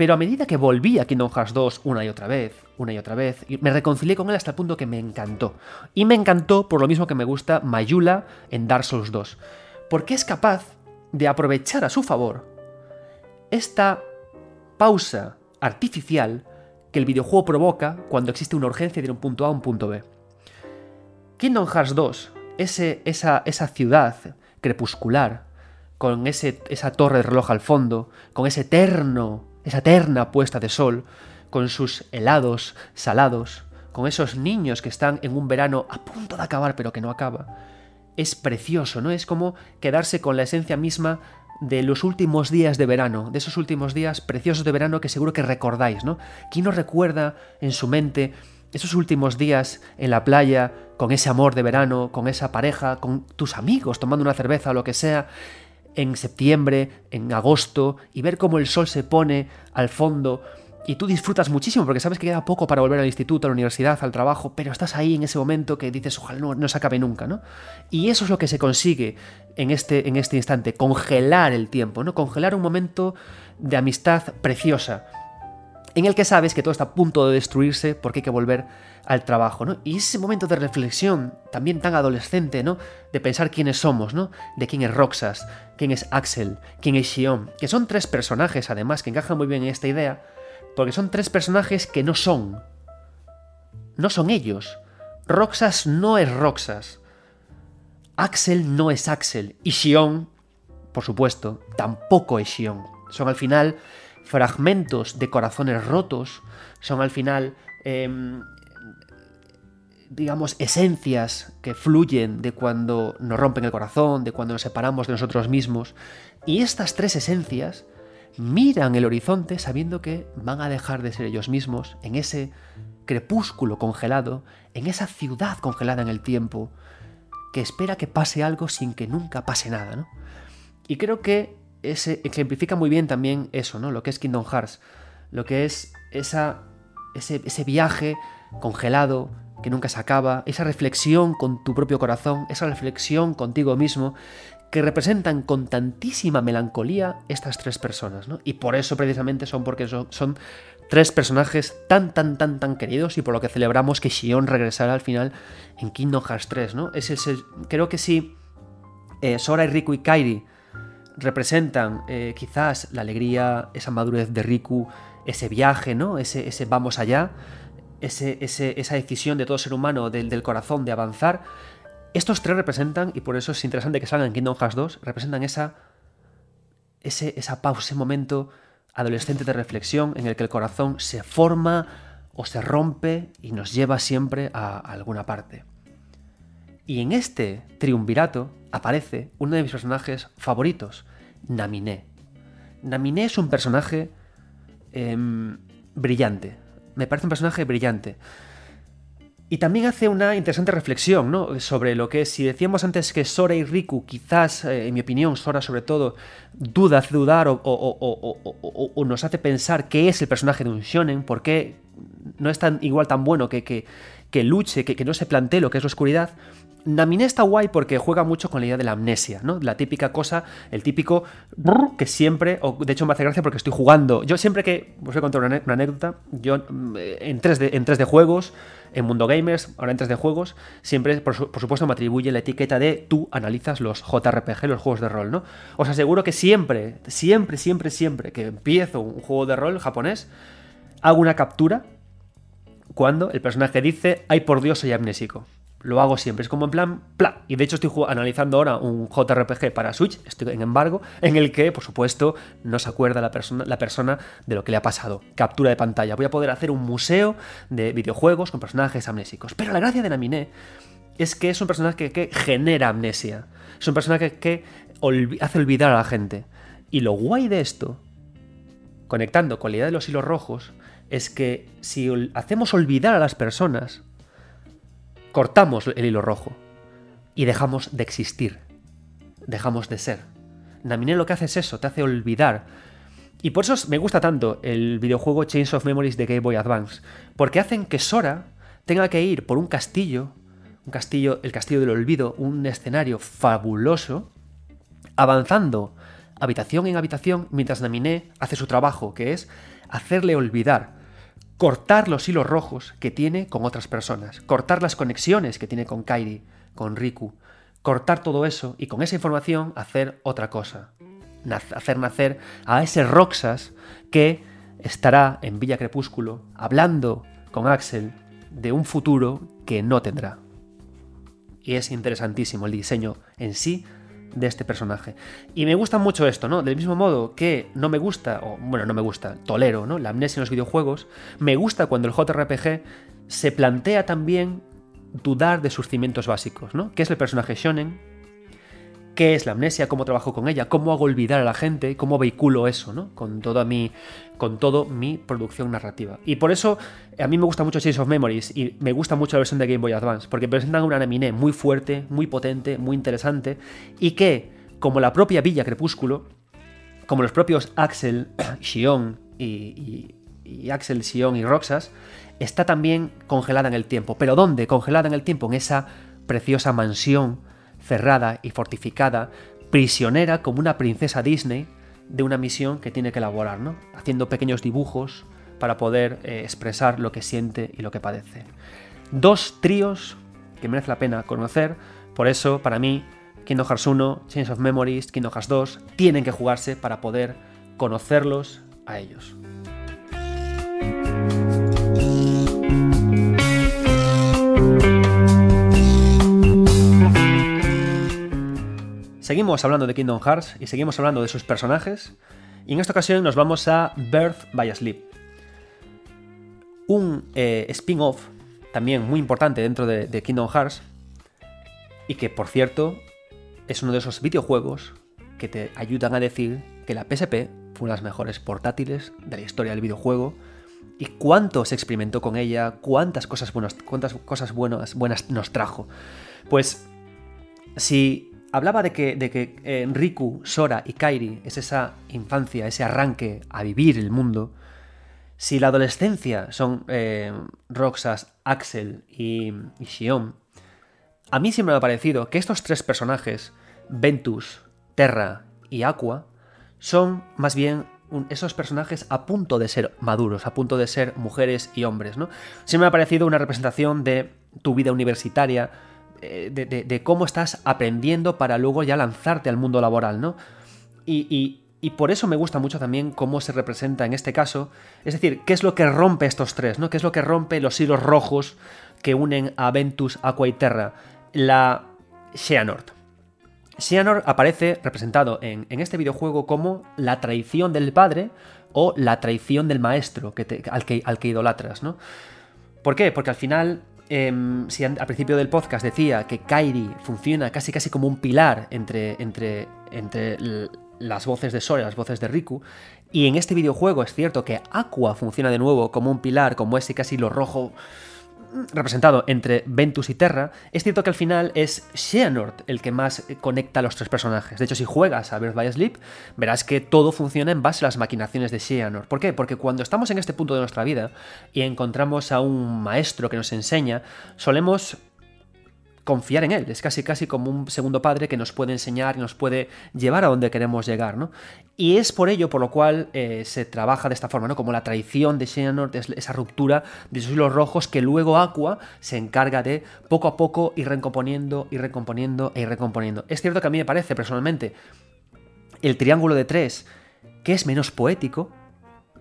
[SPEAKER 1] Pero a medida que volví a Kingdom Hearts 2 una y otra vez, una y otra vez, me reconcilié con él hasta el punto que me encantó. Y me encantó por lo mismo que me gusta Mayula en Dark Souls 2. Porque es capaz de aprovechar a su favor esta pausa artificial que el videojuego provoca cuando existe una urgencia de ir un punto A a un punto B. Kingdom Hearts 2, ese, esa, esa ciudad crepuscular, con ese, esa torre de reloj al fondo, con ese eterno, esa eterna puesta de sol, con sus helados salados, con esos niños que están en un verano a punto de acabar pero que no acaba. Es precioso, ¿no? Es como quedarse con la esencia misma de los últimos días de verano, de esos últimos días preciosos de verano que seguro que recordáis, ¿no? ¿Quién no recuerda en su mente esos últimos días en la playa, con ese amor de verano, con esa pareja, con tus amigos tomando una cerveza o lo que sea, en septiembre, en agosto, y ver cómo el sol se pone al fondo, y tú disfrutas muchísimo porque sabes que queda poco para volver al instituto, a la universidad, al trabajo, pero estás ahí en ese momento que dices, ojalá no, no se acabe nunca, ¿no? Y eso es lo que se consigue en este, en este instante, congelar el tiempo, ¿no? Congelar un momento de amistad preciosa en el que sabes que todo está a punto de destruirse porque hay que volver al trabajo, ¿no? Y ese momento de reflexión, también tan adolescente, ¿no? De pensar quiénes somos, ¿no? De quién es Roxas, quién es Axel, quién es Xion, que son tres personajes además que encajan muy bien en esta idea, porque son tres personajes que no son. No son ellos. Roxas no es Roxas. Axel no es Axel. Y Xion, por supuesto, tampoco es Xion. Son al final fragmentos de corazones rotos, son al final, em, digamos, esencias que fluyen de cuando nos rompen el corazón, de cuando nos separamos de nosotros mismos. Y estas tres esencias miran el horizonte sabiendo que van a dejar de ser ellos mismos en ese crepúsculo congelado, en esa ciudad congelada en el tiempo, que espera que pase algo sin que nunca pase nada, ¿no? Y creo que ese ejemplifica muy bien también eso, ¿no? Lo que es Kingdom Hearts, lo que es esa, ese, ese viaje congelado que nunca se acaba, esa reflexión con tu propio corazón, esa reflexión contigo mismo, que representan con tantísima melancolía estas tres personas, ¿no? Y por eso precisamente son porque son, tres personajes tan, tan, tan, tan queridos y por lo que celebramos que Shion regresará al final en Kingdom Hearts 3, ¿no? Es ese, creo que si eh, Sora y Riku y Kairi representan eh, quizás la alegría, esa madurez de Riku, ese viaje, ¿no? Ese, ese vamos allá. Esa decisión de todo ser humano, del, corazón, de avanzar, estos tres representan, y por eso es interesante que salgan en Kingdom Hearts 2, representan esa, esa pausa, ese momento adolescente de reflexión en el que el corazón se forma o se rompe y nos lleva siempre a, alguna parte. Y en este triunvirato aparece uno de mis personajes favoritos, Naminé. Naminé es un personaje em, brillante. Me parece un personaje brillante. Y también hace una interesante reflexión ¿no? sobre lo que si decíamos antes que Sora y Riku, quizás, eh, en mi opinión, Sora sobre todo, duda, hace dudar o, nos hace pensar qué es el personaje de un shonen, por qué no es tan, igual tan bueno que, que, luche, que, que no se plantee lo que es la oscuridad, Naminé está guay porque juega mucho con la idea de la amnesia, ¿no? La típica cosa, el típico que siempre, o de hecho me hace gracia porque estoy jugando. Yo siempre que, os voy a contar una, anécdota, yo mm, en 3D, en 3D juegos, en Mundo Gamers, ahora en 3D juegos, siempre, por, supuesto, me atribuye la etiqueta de tú analizas los JRPG, los juegos de rol, ¿no? Os aseguro que siempre, siempre, siempre, siempre que empiezo un juego de rol japonés, hago una captura cuando el personaje dice, ay por Dios, soy amnésico lo hago siempre. Es como en plan, ¡pla! Y de hecho estoy analizando ahora un JRPG para Switch, estoy en embargo, en el que, por supuesto, no se acuerda la persona, la persona de lo que le ha pasado. Captura de pantalla. Voy a poder hacer un museo de videojuegos con personajes amnésicos. Pero la gracia de Naminé es que es un personaje que, genera amnesia. Es un personaje que, hace olvidar a la gente. Y lo guay de esto, conectando con la idea de los hilos rojos, es que si hacemos olvidar a las personas, cortamos el hilo rojo y dejamos de existir, dejamos de ser. Naminé lo que hace es eso, te hace olvidar. Y por eso me gusta tanto el videojuego Chains of Memories de Game Boy Advance, porque hacen que Sora tenga que ir por un castillo, un castillo, el castillo del olvido, un escenario fabuloso, avanzando habitación en habitación mientras Naminé hace su trabajo, que es hacerle olvidar cortar los hilos rojos que tiene con otras personas, cortar las conexiones que tiene con Kairi, con Riku, cortar todo eso y con esa información hacer otra cosa, hacer nacer a ese Roxas que estará en Villa Crepúsculo hablando con Axel de un futuro que no tendrá. Y es interesantísimo el diseño en sí de este personaje. Y me gusta mucho esto, ¿no? Del mismo modo que no me gusta, o bueno, no me gusta, tolero, ¿no? La amnesia en los videojuegos, me gusta cuando el JRPG se plantea también dudar de sus cimientos básicos, ¿no? ¿Qué es el personaje shonen? Qué es la amnesia, cómo trabajo con ella, cómo hago olvidar a la gente, cómo vehiculo eso, ¿no? Con toda mi, con todo mi producción narrativa. Y por eso a mí me gusta mucho Chains of Memories y me gusta mucho la versión de Game Boy Advance, porque presentan una anime muy fuerte, muy potente, muy interesante y que, como la propia Villa Crepúsculo, como los propios Axel, Shion y, y Axel, Shion y Roxas, está también congelada en el tiempo. ¿Pero dónde? Congelada en el tiempo, en esa preciosa mansión cerrada y fortificada, prisionera como una princesa Disney de una misión que tiene que elaborar. Haciendo pequeños dibujos para poder eh, expresar lo que siente y lo que padece. Dos tríos que merece la pena conocer, por eso para mí Kingdom Hearts 1, Chains of Memories, Kingdom Hearts 2 tienen que jugarse para poder conocerlos a ellos. Seguimos hablando de Kingdom Hearts y seguimos hablando de sus personajes. Y en esta ocasión nos vamos a Birth by Sleep. Un eh, spin-off también muy importante dentro de, Kingdom Hearts. Y que, por cierto, es uno de esos videojuegos que te ayudan a decir que la PSP fue una de las mejores portátiles de la historia del videojuego y cuánto se experimentó con ella, cuántas cosas buenas, cuántas cosas buenas, buenas nos trajo. Pues si hablaba de que, de que eh, Riku, Sora y Kairi es esa infancia, ese arranque a vivir el mundo. Si la adolescencia son eh, Roxas, Axel y, y Shion, a mí siempre me ha parecido que estos tres personajes, Ventus, Terra y Aqua, son más bien esos personajes a punto de ser maduros, a punto de ser mujeres y hombres, ¿no? Siempre me ha parecido una representación de tu vida universitaria, eh, de, cómo estás aprendiendo para luego ya lanzarte al mundo laboral, ¿no? Y, y por eso me gusta mucho también cómo se representa en este caso. Es decir, qué es lo que rompe estos tres, ¿no? ¿Qué es lo que rompe los hilos rojos que unen a Ventus, Aqua y Terra? La Xehanort. Xehanort aparece representado en, este videojuego como la traición del padre o la traición del maestro que al, que, al que idolatras, ¿no? ¿Por qué? Porque al final em, si al principio del podcast decía que Kairi funciona casi casi como un pilar entre, entre, entre las voces de Sora y las voces de Riku. Y en este videojuego es cierto que Aqua funciona de nuevo como un pilar, como ese casi lo rojo representado entre Ventus y Terra, es cierto que al final es Xehanort el que más conecta a los tres personajes. De hecho, si juegas a Birth by Sleep, verás que todo funciona en base a las maquinaciones de Xehanort. ¿Por qué? Porque cuando estamos en este punto de nuestra vida y encontramos a un maestro que nos enseña, solemos confiar en él. Es casi casi como un segundo padre que nos puede enseñar y nos puede llevar a donde queremos llegar, ¿no? Y es por ello por lo cual eh, se trabaja de esta forma, ¿no? Como la traición de Xehanort, esa ruptura de esos hilos rojos que luego Aqua se encarga de poco a poco ir recomponiendo, y recomponiendo e ir recomponiendo. Es cierto que a mí me parece personalmente el triángulo de tres que es menos poético,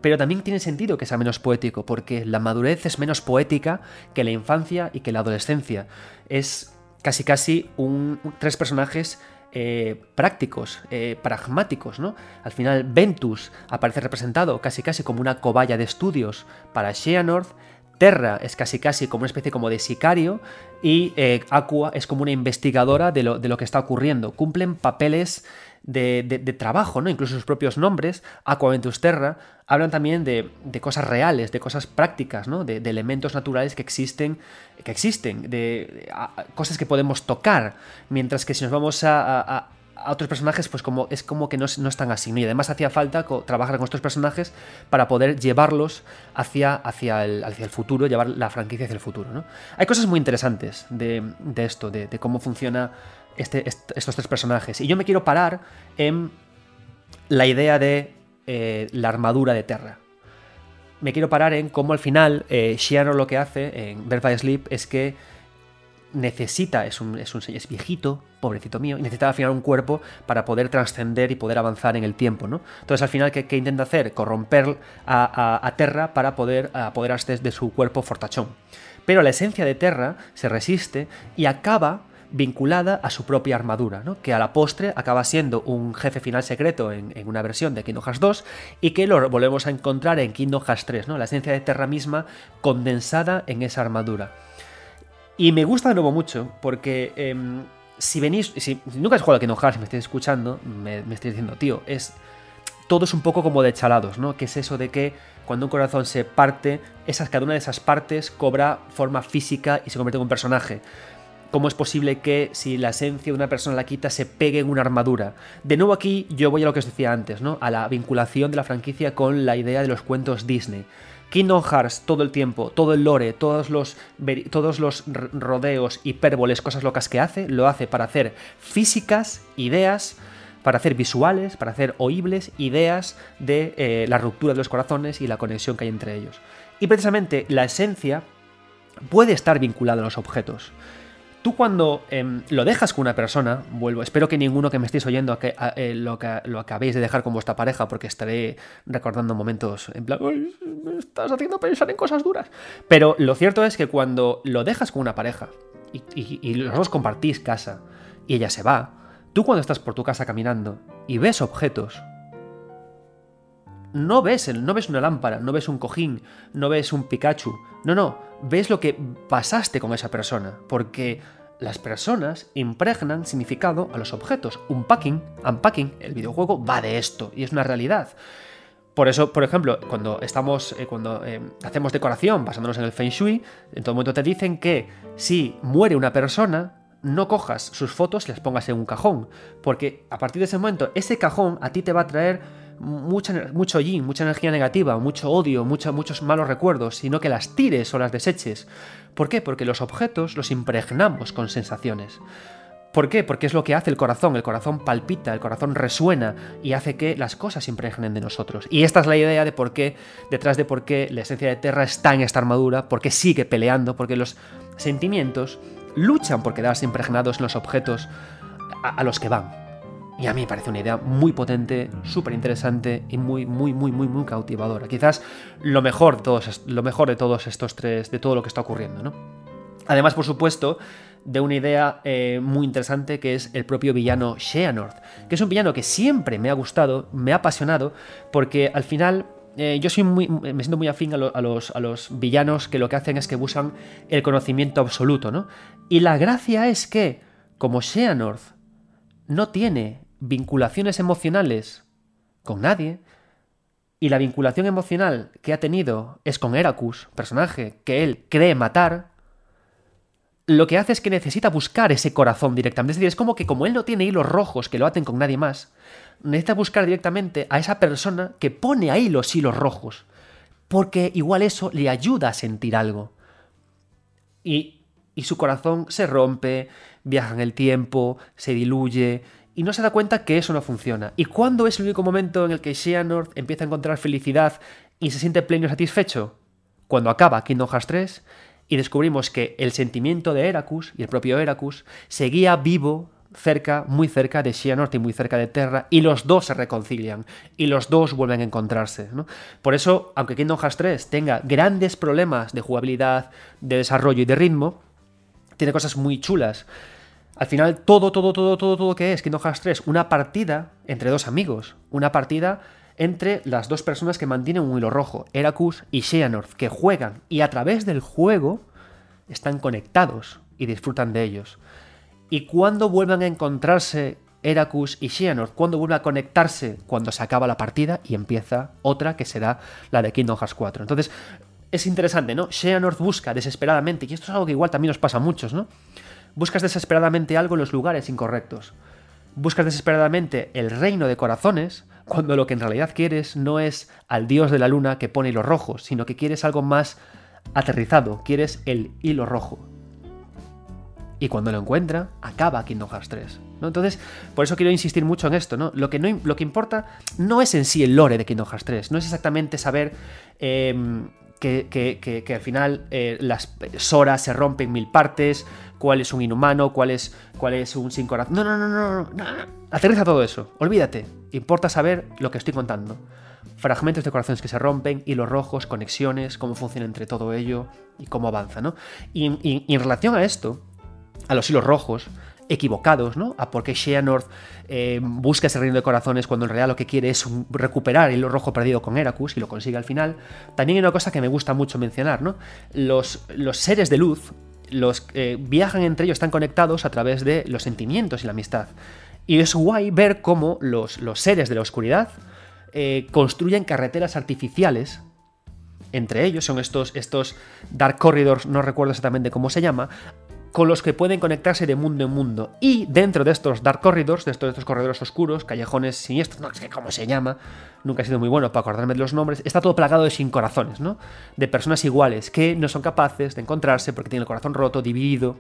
[SPEAKER 1] pero también tiene sentido que sea menos poético, porque la madurez es menos poética que la infancia y que la adolescencia. Es casi casi un, tres personajes eh, prácticos, eh, pragmáticos, ¿no? Al final Ventus aparece representado casi casi como una cobaya de estudios para Xehanort, Terra es casi casi como una especie como de sicario y eh, Aqua es como una investigadora de lo, de lo que está ocurriendo. Cumplen papeles de, trabajo, ¿no? Incluso sus propios nombres, Aquaventus Terra, hablan también de, cosas reales, de cosas prácticas, ¿no? De, elementos naturales que existen, que existen, de, cosas que podemos tocar, mientras que si nos vamos a, otros personajes, pues como es como que no, no están así. Y además hacía falta trabajar con estos personajes para poder llevarlos hacia, hacia, el, hacia el futuro, llevar la franquicia hacia el futuro. ¿no? Hay cosas muy interesantes de, esto, de, cómo funciona este, estos tres personajes. Y yo me quiero parar en la idea de eh, la armadura de Terra. Me quiero parar en cómo al final eh, Shiano lo que hace en Birth by Sleep es que necesita, es un, es un es viejito, pobrecito mío, y necesita al final un cuerpo para poder trascender y poder avanzar en el tiempo, ¿no? Entonces al final, ¿qué, intenta hacer? Corromper a, Terra para poder apoderarse de su cuerpo fortachón. Pero la esencia de Terra se resiste y acaba vinculada a su propia armadura, ¿no? que a la postre acaba siendo un jefe final secreto en, una versión de Kingdom Hearts 2 y que lo volvemos a encontrar en Kingdom Hearts 3, ¿no? la esencia de Terra misma condensada en esa armadura. Y me gusta de nuevo mucho porque em, si venís, si, nunca has jugado a Kingdom Hearts y me estáis escuchando, me, me estáis diciendo, tío, es todo es un poco como de chalados, ¿no? Que es eso de que cuando un corazón se parte, esas, cada una de esas partes cobra forma física y se convierte en un personaje. ¿Cómo es posible que si la esencia de una persona la quita se pegue en una armadura? De nuevo aquí yo voy a lo que os decía antes, ¿no? A la vinculación de la franquicia con la idea de los cuentos Disney. Kingdom Hearts todo el tiempo, todo el lore, todos los, todos los rodeos, hipérboles, cosas locas que hace, lo hace para hacer físicas, ideas, para hacer visuales, para hacer oíbles, ideas de eh, la ruptura de los corazones y la conexión que hay entre ellos. Y precisamente la esencia puede estar vinculada a los objetos. Tú cuando em, lo dejas con una persona, vuelvo, espero que ninguno que me estéis oyendo que, eh, lo, que, lo acabéis de dejar con vuestra pareja porque estaré recordando momentos en plan, me estás haciendo pensar en cosas duras. Pero lo cierto es que cuando lo dejas con una pareja y, y los dos compartís casa y ella se va, tú cuando estás por tu casa caminando y ves objetos, no ves, el, no ves una lámpara, no ves un cojín, no ves un Pikachu. No, no, ves lo que pasaste con esa persona, porque las personas impregnan significado a los objetos. Un packing, unpacking, el videojuego va de esto y es una realidad. Por eso, por ejemplo, cuando estamos, eh, cuando eh, hacemos decoración basándonos en el Feng Shui, en todo momento te dicen que si muere una persona, no cojas sus fotos y las pongas en un cajón, porque a partir de ese momento ese cajón a ti te va a traer mucho yin, mucha energía negativa, mucho odio, muchos malos recuerdos, sino que las tires o las deseches. ¿Por qué? Porque los objetos los impregnamos con sensaciones. ¿Por qué? Porque es lo que hace el corazón. El corazón palpita, el corazón resuena y hace que las cosas impregnen de nosotros. Y esta es la idea de por qué, detrás de por qué la esencia de Terra está en esta armadura, porque sigue peleando, porque los sentimientos luchan por quedarse impregnados en los objetos a los que van. Y a mí me parece una idea muy potente, súper interesante y muy, muy, muy, muy, muy cautivadora. Quizás lo mejor, de todos, lo mejor de todos estos tres, de todo lo que está ocurriendo, ¿no? Además, por supuesto, de una idea eh, muy interesante que es el propio villano Xehanort, que es un villano que siempre me ha gustado, me ha apasionado, porque al final eh, yo soy muy, me siento muy afín a, los, a, los, villanos que lo que hacen es que buscan el conocimiento absoluto, ¿no? Y la gracia es que, como Xehanort no tiene vinculaciones emocionales con nadie, y la vinculación emocional que ha tenido es con Heracus, personaje que él cree matar, lo que hace es que necesita buscar ese corazón directamente. Es decir, es como que como él no tiene hilos rojos que lo aten con nadie más, necesita buscar directamente a esa persona que pone ahí los hilos rojos. Porque igual eso le ayuda a sentir algo. Y, y su corazón se rompe, viaja en el tiempo, se diluye, y no se da cuenta que eso no funciona. ¿Y cuándo es el único momento en el que Xehanort empieza a encontrar felicidad y se siente pleno y satisfecho? Cuando acaba Kingdom Hearts 3 y descubrimos que el sentimiento de Heracus y el propio Heracus seguía vivo cerca, muy cerca de Xehanort y muy cerca de Terra, y los dos se reconcilian, y los dos vuelven a encontrarse. Por eso, aunque Kingdom Hearts 3 tenga grandes problemas de jugabilidad, de desarrollo y de ritmo, tiene cosas muy chulas. Al final, todo, todo, todo, todo, todo que es Kingdom Hearts 3, una partida entre dos amigos, una partida entre las dos personas que mantienen un hilo rojo, Heracus y Xehanort, que juegan y a través del juego están conectados y disfrutan de ellos. Y cuando vuelvan a encontrarse Heracus y Xehanort, cuando vuelve a conectarse, cuando se acaba la partida y empieza otra que será la de Kingdom Hearts 4. Entonces, es interesante, ¿no? Xehanort busca desesperadamente, y esto es algo que igual también nos pasa a muchos, ¿no? Buscas desesperadamente algo en los lugares incorrectos. Buscas desesperadamente el reino de corazones, cuando lo que en realidad quieres no es al dios de la luna que pone hilos rojos, sino que quieres algo más aterrizado, quieres el hilo rojo. Y cuando lo encuentra, acaba Kingdom Hearts 3. ¿no? Entonces, por eso quiero insistir mucho en esto. ¿no? Lo, que no, lo que importa no es en sí el lore de Kingdom Hearts 3, no es exactamente saber em, que, al final eh, las Sora se rompen en mil partes, cuál es un inhumano, cuál es, cuál es un sin corazón. No, no, no, no, no, Aterriza todo eso. Olvídate. Importa saber lo que estoy contando. Fragmentos de corazones que se rompen, hilos rojos, conexiones, cómo funciona entre todo ello y cómo avanza, ¿no? Y, en relación a esto, a los hilos rojos, equivocados, ¿no? A por qué Xehanort eh, busca ese reino de corazones cuando en realidad lo que quiere es recuperar el rojo perdido con Heracus y lo consigue al final. También hay una cosa que me gusta mucho mencionar, ¿no? Los, los seres de luz los eh, viajan entre ellos, están conectados a través de los sentimientos y la amistad. Y es guay ver cómo los, los seres de la oscuridad eh, construyen carreteras artificiales. Entre ellos son estos, estos Dark Corridors, no recuerdo exactamente cómo se llama, con los que pueden conectarse de mundo en mundo. Y dentro de estos Dark Corridors, de estos, corredores oscuros, callejones siniestros, no sé cómo se llama, nunca he sido muy bueno para acordarme de los nombres, está todo plagado de sin corazones, ¿no? De personas iguales que no son capaces de encontrarse porque tienen el corazón roto, dividido.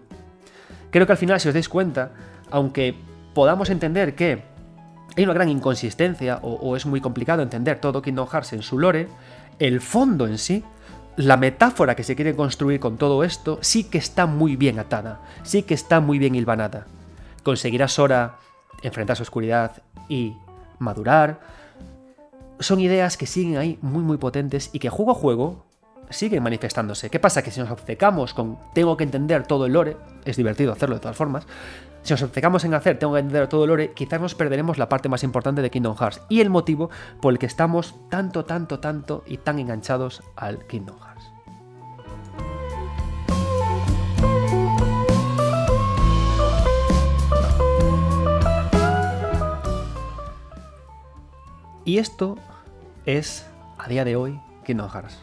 [SPEAKER 1] Creo que al final, si os dais cuenta, aunque podamos entender que hay una gran inconsistencia o, o es muy complicado entender todo Kingdom Hearts en su lore, el fondo en sí la metáfora que se quiere construir con todo esto sí que está muy bien atada, sí que está muy bien hilvanada. Conseguirá Sora enfrentar su oscuridad y madurar. Son ideas que siguen ahí muy muy potentes y que juego a juego siguen manifestándose. ¿Qué pasa? Que si nos obcecamos con tengo que entender todo el lore, es divertido hacerlo de todas formas, si nos obcecamos en hacer tengo que entender todo el lore, quizás nos perderemos la parte más importante de Kingdom Hearts y el motivo por el que estamos tanto, tanto, tanto y tan enganchados al Kingdom Hearts. Y esto es, a día de hoy, Kingdom Hearts.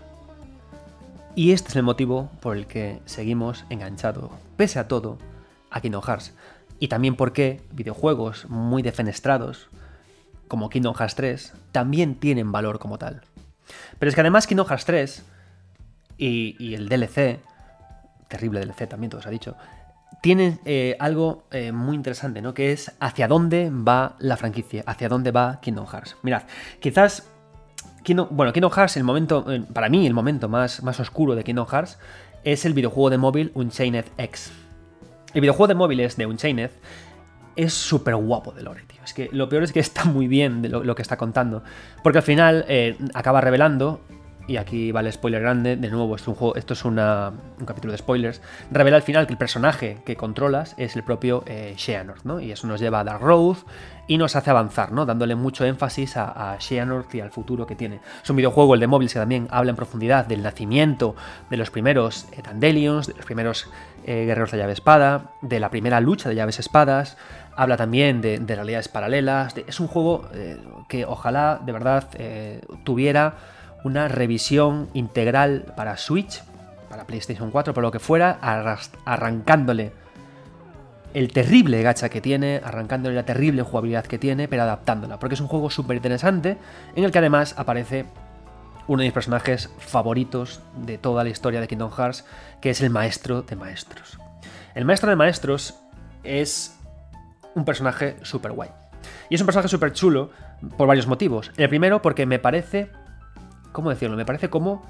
[SPEAKER 1] Y este es el motivo por el que seguimos enganchados, pese a todo, a Kingdom Hearts. Y también porque videojuegos muy defenestrados, como Kingdom Hearts 3, también tienen valor como tal. Pero es que además Kingdom Hearts 3 y, el DLC, terrible DLC también, todo se ha dicho, tiene eh, algo eh, muy interesante, ¿no? Que es hacia dónde va la franquicia, hacia dónde va Kingdom Hearts. Mirad, quizás. Bueno, Kingdom Hearts, el momento. Eh, para mí, el momento más, más oscuro de Kingdom Hearts es el videojuego de móvil Unchained X. El videojuego de móviles de Unchained es súper guapo de lore, tío. Es que lo peor es que está muy bien de lo, que está contando. Porque al final eh, acaba revelando y aquí vale spoiler grande, de nuevo, esto es un capítulo de spoilers, revela al final que el personaje que controlas es el propio eh, Xehanort, ¿no? Y eso nos lleva a Dark y nos hace avanzar, ¿no? Dándole mucho énfasis a, a Xehanort y al futuro que tiene. Es un videojuego, el de móviles, que también habla en profundidad del nacimiento de los primeros eh, Dandelions, de los primeros eh, guerreros de llave espada, de la primera lucha de llaves espadas, habla también de, realidades paralelas, es un juego que ojalá de verdad tuviera una revisión integral para Switch, para PlayStation 4, por lo que fuera, arrancándole el terrible gacha que tiene, arrancándole la terrible jugabilidad que tiene, pero adaptándola, porque es un juego súper interesante en el que además aparece uno de mis personajes favoritos de toda la historia de Kingdom Hearts, que es el maestro de maestros. El maestro de maestros es un personaje súper guay. Y es un personaje súper chulo por varios motivos. El primero porque me parece ¿Cómo decirlo? Me parece como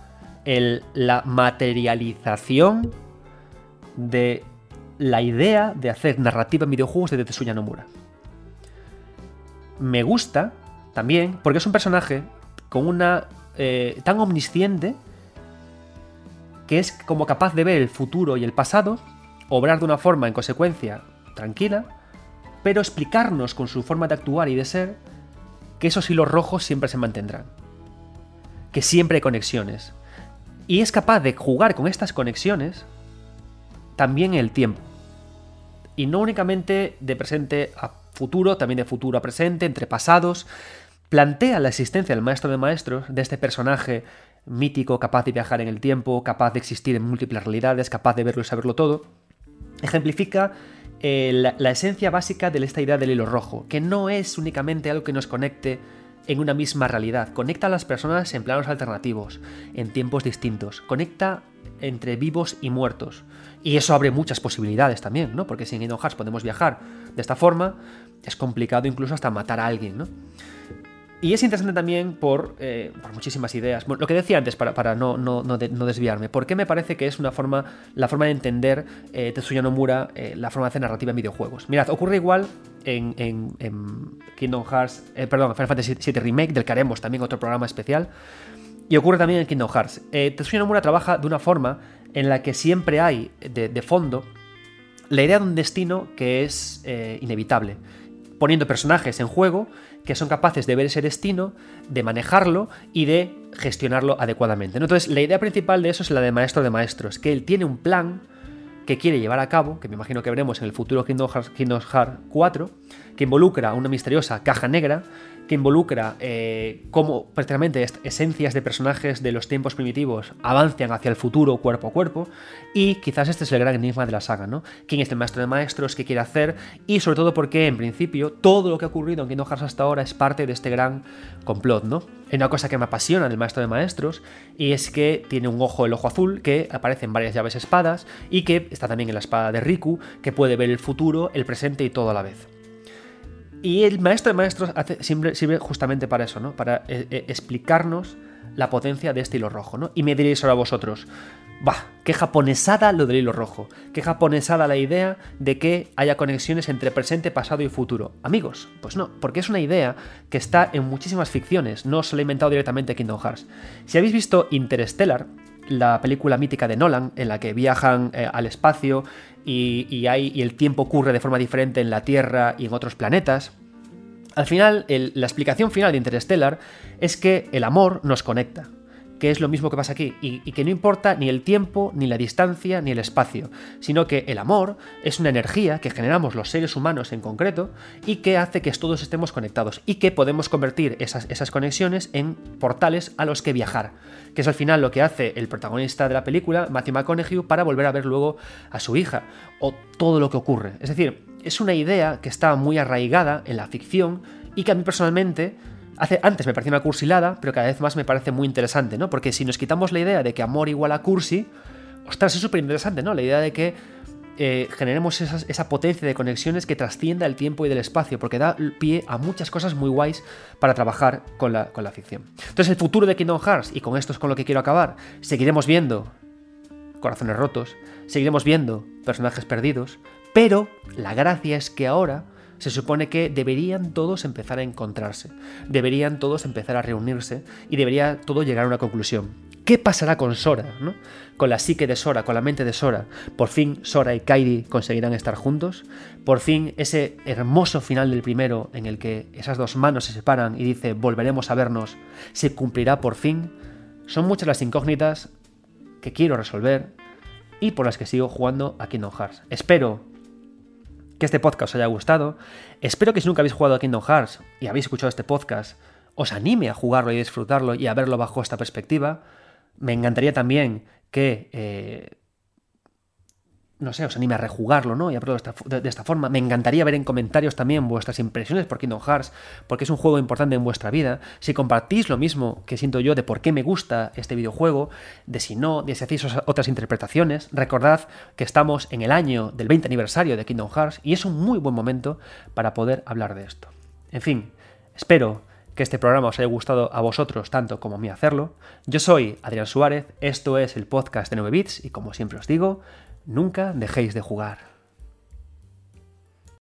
[SPEAKER 1] la materialización de la idea de hacer narrativa en videojuegos de Tetsuya Nomura. Me gusta también porque es un personaje con una. Eh, tan omnisciente que es como capaz de ver el futuro y el pasado, obrar de una forma en consecuencia tranquila, pero explicarnos con su forma de actuar y de ser que esos hilos rojos siempre se mantendrán que siempre hay conexiones. Y es capaz de jugar con estas conexiones también el tiempo. Y no únicamente de presente a futuro, también de futuro a presente, entre pasados. Plantea la existencia del maestro de maestros, de este personaje mítico, capaz de viajar en el tiempo, capaz de existir en múltiples realidades, capaz de verlo y saberlo todo. Ejemplifica eh, la esencia básica de esta idea del hilo rojo, que no es únicamente algo que nos conecte en una misma realidad, conecta a las personas en planos alternativos, en tiempos distintos, conecta entre vivos y muertos. Y eso abre muchas posibilidades también, ¿no? Porque si en Kingdom Hearts podemos viajar de esta forma, es complicado incluso hasta matar a alguien, ¿no? Y es interesante también por, eh, por muchísimas ideas. lo que decía antes, para, para no, no, no, desviarme, ¿por qué me parece que es una forma, la forma de entender eh, Tetsuya Nomura, eh, la forma de hacer narrativa en videojuegos? Mirad, ocurre igual en, en, Kingdom Hearts, eh, perdón, Final Fantasy VII Remake, del que haremos también otro programa especial. Y ocurre también en Kingdom Hearts. Tetsuya Nomura trabaja de una forma en la que siempre hay de, de fondo la idea de un destino que es inevitable poniendo personajes en juego que son capaces de ver ese destino, de manejarlo y de gestionarlo adecuadamente. Entonces, la idea principal de eso es la de maestro de maestros, que él tiene un plan que quiere llevar a cabo, que me imagino que veremos en el futuro Kingdom Hearts, Kingdom Hearts 4, que involucra una misteriosa caja negra que involucra eh, cómo prácticamente esencias de personajes de los tiempos primitivos avancian hacia el futuro cuerpo a cuerpo y quizás este es el gran enigma de la saga, ¿no? ¿Quién es el maestro de maestros? ¿Qué quiere hacer? Y sobre todo porque en principio todo lo que ha ocurrido en Kingdom Hearts hasta ahora es parte de este gran complot, ¿no? Hay una cosa que me apasiona del maestro de maestros y es que tiene un ojo, el ojo azul, que aparece en varias llaves espadas y que está también en la espada de Riku, que puede ver el futuro, el presente y todo a la vez. Y el maestro de maestros sirve justamente para eso, ¿no? Para eh, eh, explicarnos la potencia de este hilo rojo, ¿no? Y me diréis ahora vosotros, bah, qué japonesada lo del hilo rojo, qué japonesada la idea de que haya conexiones entre presente, pasado y futuro. Amigos, pues no, porque es una idea que está en muchísimas ficciones, no se la ha inventado directamente Kingdom Hearts. Si habéis visto Interstellar, la película mítica de Nolan, en la que viajan eh, al espacio y, hay, y, el tiempo ocurre de forma diferente en la Tierra y en otros planetas. Al final, la explicación final de Interstellar es que el amor nos conecta que es lo mismo que pasa aquí, y, que no importa ni el tiempo, ni la distancia, ni el espacio, sino que el amor es una energía que generamos los seres humanos en concreto y que hace que todos estemos conectados y que podemos convertir esas, esas conexiones en portales a los que viajar, que es al final lo que hace el protagonista de la película, Matthew McConaughey, para volver a ver luego a su hija, o todo lo que ocurre. Es decir, es una idea que está muy arraigada en la ficción y que a mí personalmente antes me parecía una cursilada, pero cada vez más me parece muy interesante, ¿no? Porque si nos quitamos la idea de que amor igual a cursi, ostras, es súper interesante, ¿no? La idea de que eh, generemos esa potencia de conexiones que trascienda el tiempo y del espacio, porque da pie a muchas cosas muy guays para trabajar con la, con la ficción. Entonces, el futuro de Kingdom Hearts, y con esto es con lo que quiero acabar, seguiremos viendo corazones rotos, seguiremos viendo personajes perdidos, pero la gracia es que ahora Se supone que deberían todos empezar a encontrarse, deberían todos empezar a reunirse y debería todo llegar a una conclusión. ¿Qué pasará con Sora? ¿no? Con la psique de Sora, con la mente de Sora. ¿Por fin Sora y Kairi conseguirán estar juntos? ¿Por fin ese hermoso final del primero en el que esas dos manos se separan y dice volveremos a vernos se cumplirá por fin? Son muchas las incógnitas que quiero resolver y por las que sigo jugando a Kingdom Hearts. Espero que este podcast os haya gustado. Espero que si nunca habéis jugado a Kingdom Hearts y habéis escuchado este podcast, os anime a jugarlo y disfrutarlo y a verlo bajo esta perspectiva. Me encantaría también que eh, no sé, os anime a rejugarlo, ¿no? Y a esta, de, esta, forma. Me encantaría ver en comentarios también vuestras impresiones por Kingdom Hearts, porque es un juego importante en vuestra vida. Si compartís lo mismo que siento yo de por qué me gusta este videojuego, de si no, de si hacéis otras interpretaciones, recordad que estamos en el año del 20 aniversario de Kingdom Hearts y es un muy buen momento para poder hablar de esto. En fin, espero que este programa os haya gustado a vosotros tanto como a mí hacerlo. Yo soy Adrián Suárez, esto es el podcast de 9 bits y como siempre os digo, Nunca dejéis de jugar.